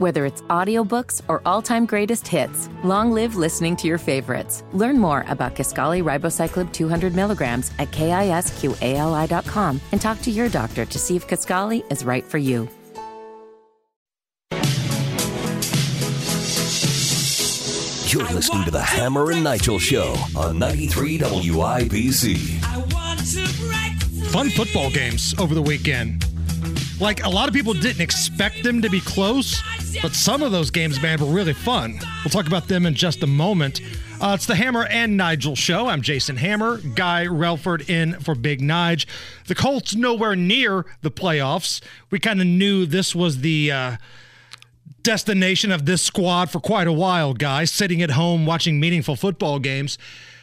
Whether it's audiobooks or all-time greatest hits, long live listening to your favorites. Learn more about Kisqali Ribociclib 200 milligrams at kisqali.com and talk to your doctor to see if Kisqali is right for you. You're listening to the Hammer and Nigel Show on 93 WIBC. Fun football games over the weekend. Like a lot of people didn't expect them to be close, but some of those games, man, were really fun. We'll talk about them in just a moment. Uh, it's the Hammer and Nigel show. I'm Jason Hammer, Guy Relford in for Big Nige. The Colts nowhere near the playoffs. We kind of knew this was the. Uh, destination of this squad for quite a while, guys, sitting at home watching meaningful football games.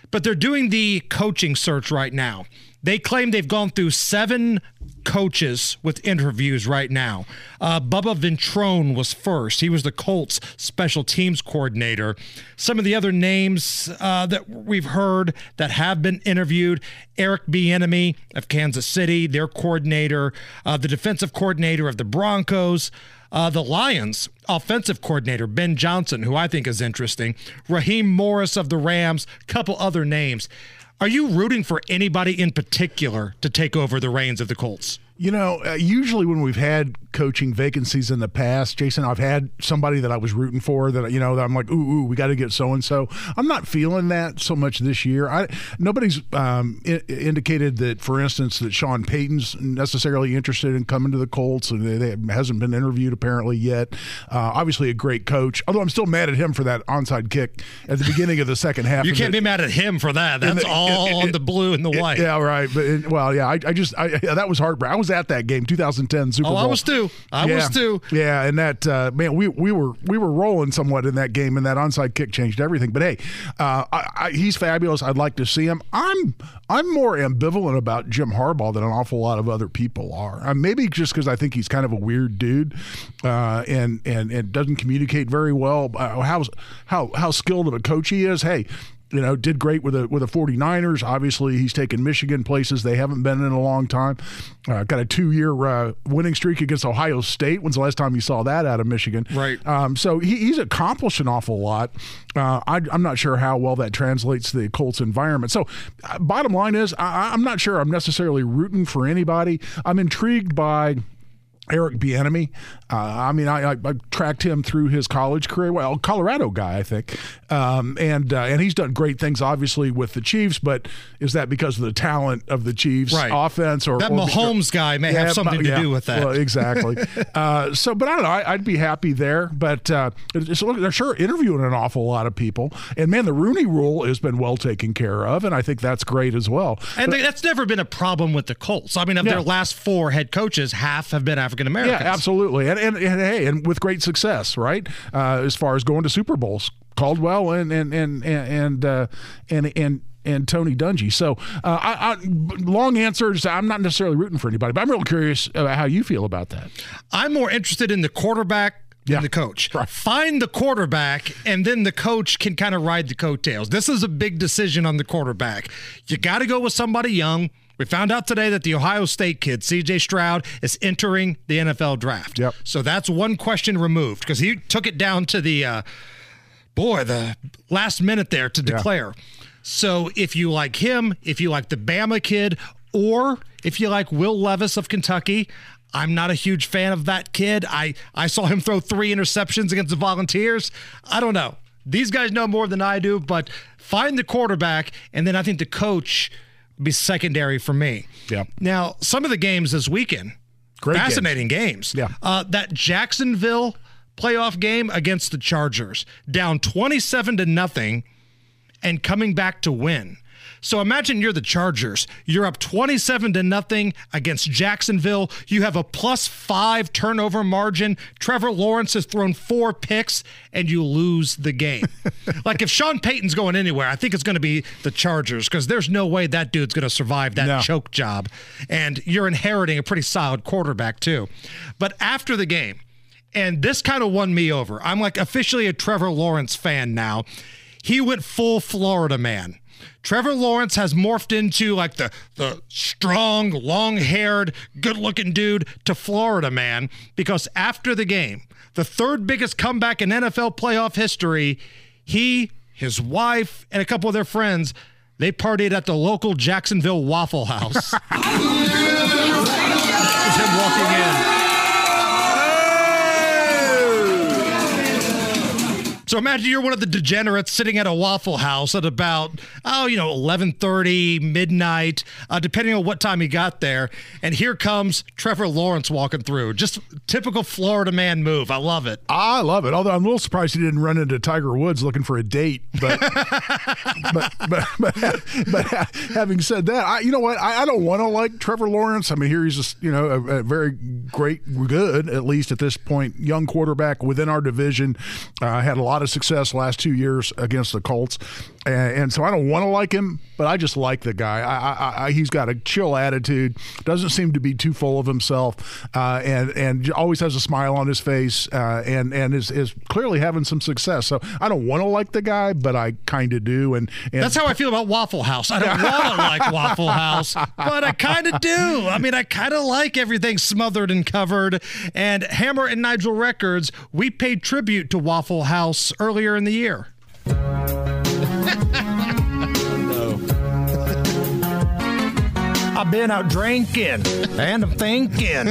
But they're doing the coaching search right now. They claim they've gone through seven coaches with interviews right now. Uh, Bubba Ventrone was first. He was the Colts special teams coordinator. Some of the other names uh, that we've heard that have been interviewed Eric Bieniemy of Kansas City, their coordinator, uh, the defensive coordinator of the Broncos. Uh, the Lions offensive coordinator, Ben Johnson, who I think is interesting, Raheem Morris of the Rams, couple other names. Are you rooting for anybody in particular to take over the reins of the Colts? You know, uh, usually when we've had coaching vacancies in the past, Jason, I've had somebody that I was rooting for that you know that I'm like, ooh, ooh we got to get so and so. I'm not feeling that so much this year. I nobody's um, I- indicated that, for instance, that Sean Payton's necessarily interested in coming to the Colts, and they, they hasn't been interviewed apparently yet. Uh, obviously, a great coach. Although I'm still mad at him for that onside kick at the beginning of the second half. You can't it. be mad at him for that. That's the- all it- it- on the blue and the white. Yeah, right. But it, well, yeah, I, I just I, that was heartbreaking. I was at that game, 2010 Super Oh, Bowl. I was too. I yeah. was too. Yeah, and that uh, man, we we were we were rolling somewhat in that game, and that onside kick changed everything. But hey, uh, I, I, he's fabulous. I'd like to see him. I'm I'm more ambivalent about Jim Harbaugh than an awful lot of other people are. Uh, maybe just because I think he's kind of a weird dude, uh, and and and doesn't communicate very well. Uh, how how how skilled of a coach he is. Hey you know, did great with the with the 49ers. Obviously, he's taken Michigan places they haven't been in a long time. Uh, got a two year uh, winning streak against Ohio State. When's the last time you saw that out of Michigan? Right. Um, so he, he's accomplished an awful lot. Uh, I, I'm not sure how well that translates to the Colts environment. So, uh, bottom line is, I, I'm not sure I'm necessarily rooting for anybody. I'm intrigued by. Eric Bieniemy. Uh, I mean, I, I, I tracked him through his college career. Well, Colorado guy, I think, um, and uh, and he's done great things, obviously, with the Chiefs. But is that because of the talent of the Chiefs Right. offense, or That or- Mahomes guy may have something to do with that. Well, exactly. uh, so, but I don't know. I, I'd be happy there. But uh, it's, look, they're sure interviewing an awful lot of people, and man, the Rooney Rule has been well taken care of, and I think that's great as well. And they, that's never been a problem with the Colts. I mean, of Yeah. their last four head coaches, half have been African Yeah, Americans. absolutely, and, and and hey, and with great success, right? Uh, as far as going to Super Bowls, Caldwell and and and and and uh, and, and and Tony Dungy. So, uh, I, I, long answers. I'm not necessarily rooting for anybody, but I'm real curious about how you feel about that. I'm more interested in the quarterback than Yeah. the coach. Right. Find the quarterback, and then the coach can kind of ride the coattails. This is a big decision on the quarterback. You got to go with somebody young. We found out today that the Ohio State kid, CJ Stroud, is entering the NFL draft. Yep. So that's one question removed because he took it down to the, uh, boy, the last minute there to declare. So if you like him, if you like the Bama kid, or if you like Will Levis of Kentucky, I'm not a huge fan of that kid. I, I saw him throw three interceptions against the Volunteers. I don't know. These guys know more than I do, but find the quarterback, and then I think the coach be secondary for me. Yeah. Now, some of the games this weekend, Great fascinating games. Yeah. Uh, that Jacksonville playoff game against the Chargers, down 27 to nothing and coming back to win. So imagine you're the Chargers. You're up 27 to nothing against Jacksonville. You have a plus five turnover margin. Trevor Lawrence has thrown four picks and you lose the game. like if Sean Payton's going anywhere, I think it's going to be the Chargers because there's no way that dude's going to survive that No. choke job. And you're inheriting a pretty solid quarterback too. But after the game, and this kind of won me over. I'm like officially a Trevor Lawrence fan now. He went full Florida man. Trevor Lawrence has morphed into like the the strong, long-haired, good-looking dude to Florida man because after the game, the third biggest comeback in NFL playoff history, he, his wife, and a couple of their friends, they partied at the local Jacksonville Waffle House. So imagine you're one of the degenerates sitting at a Waffle House at about oh you know 11:30 midnight, uh, depending on what time he got there, and here comes Trevor Lawrence walking through. Just typical Florida man move. I love it. I love it. Although I'm a little surprised he didn't run into Tiger Woods looking for a date. But but, but, but, but, having said that, I, you know what? I, I don't want to like Trevor Lawrence. I mean, here he's just you know a, a, very great, good at least at this point, young quarterback within our division. Uh, had a lot lot of success last two years against the Colts, and, and so I don't want to like him, but I just like the guy. I, I, I, he's got a chill attitude, doesn't seem to be too full of himself, uh, and and always has a smile on his face, uh, and and is, is clearly having some success. So I don't want to like the guy, but I kind of do. And, and that's how I feel about Waffle House. I don't want to like Waffle House, but I kind of do. I mean, I kind of like everything smothered and covered. And Hammer and Nigel Records, we paid tribute to Waffle House earlier in the year. I've been out drinking and I'm thinking,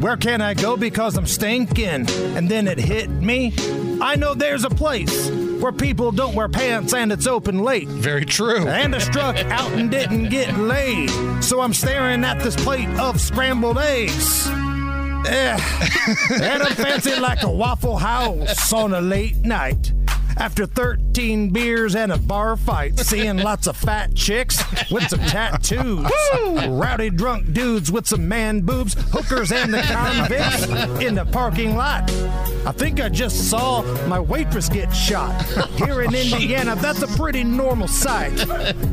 where can I go because I'm stinking? And then it hit me. I know there's a place where people don't wear pants and it's open late. Very true. And I struck out and didn't get laid. So I'm staring at this plate of scrambled eggs. Yeah. and I'm fancy like a Waffle House on a late night. After 13 beers and a bar fight, seeing lots of fat chicks with some tattoos, rowdy drunk dudes with some man boobs, hookers and the convicts in the parking lot. I think I just saw my waitress get shot. Here in Indiana, that's a pretty normal sight.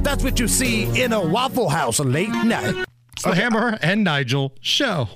That's what you see in a Waffle House late night. It's the Hammer and Nigel show.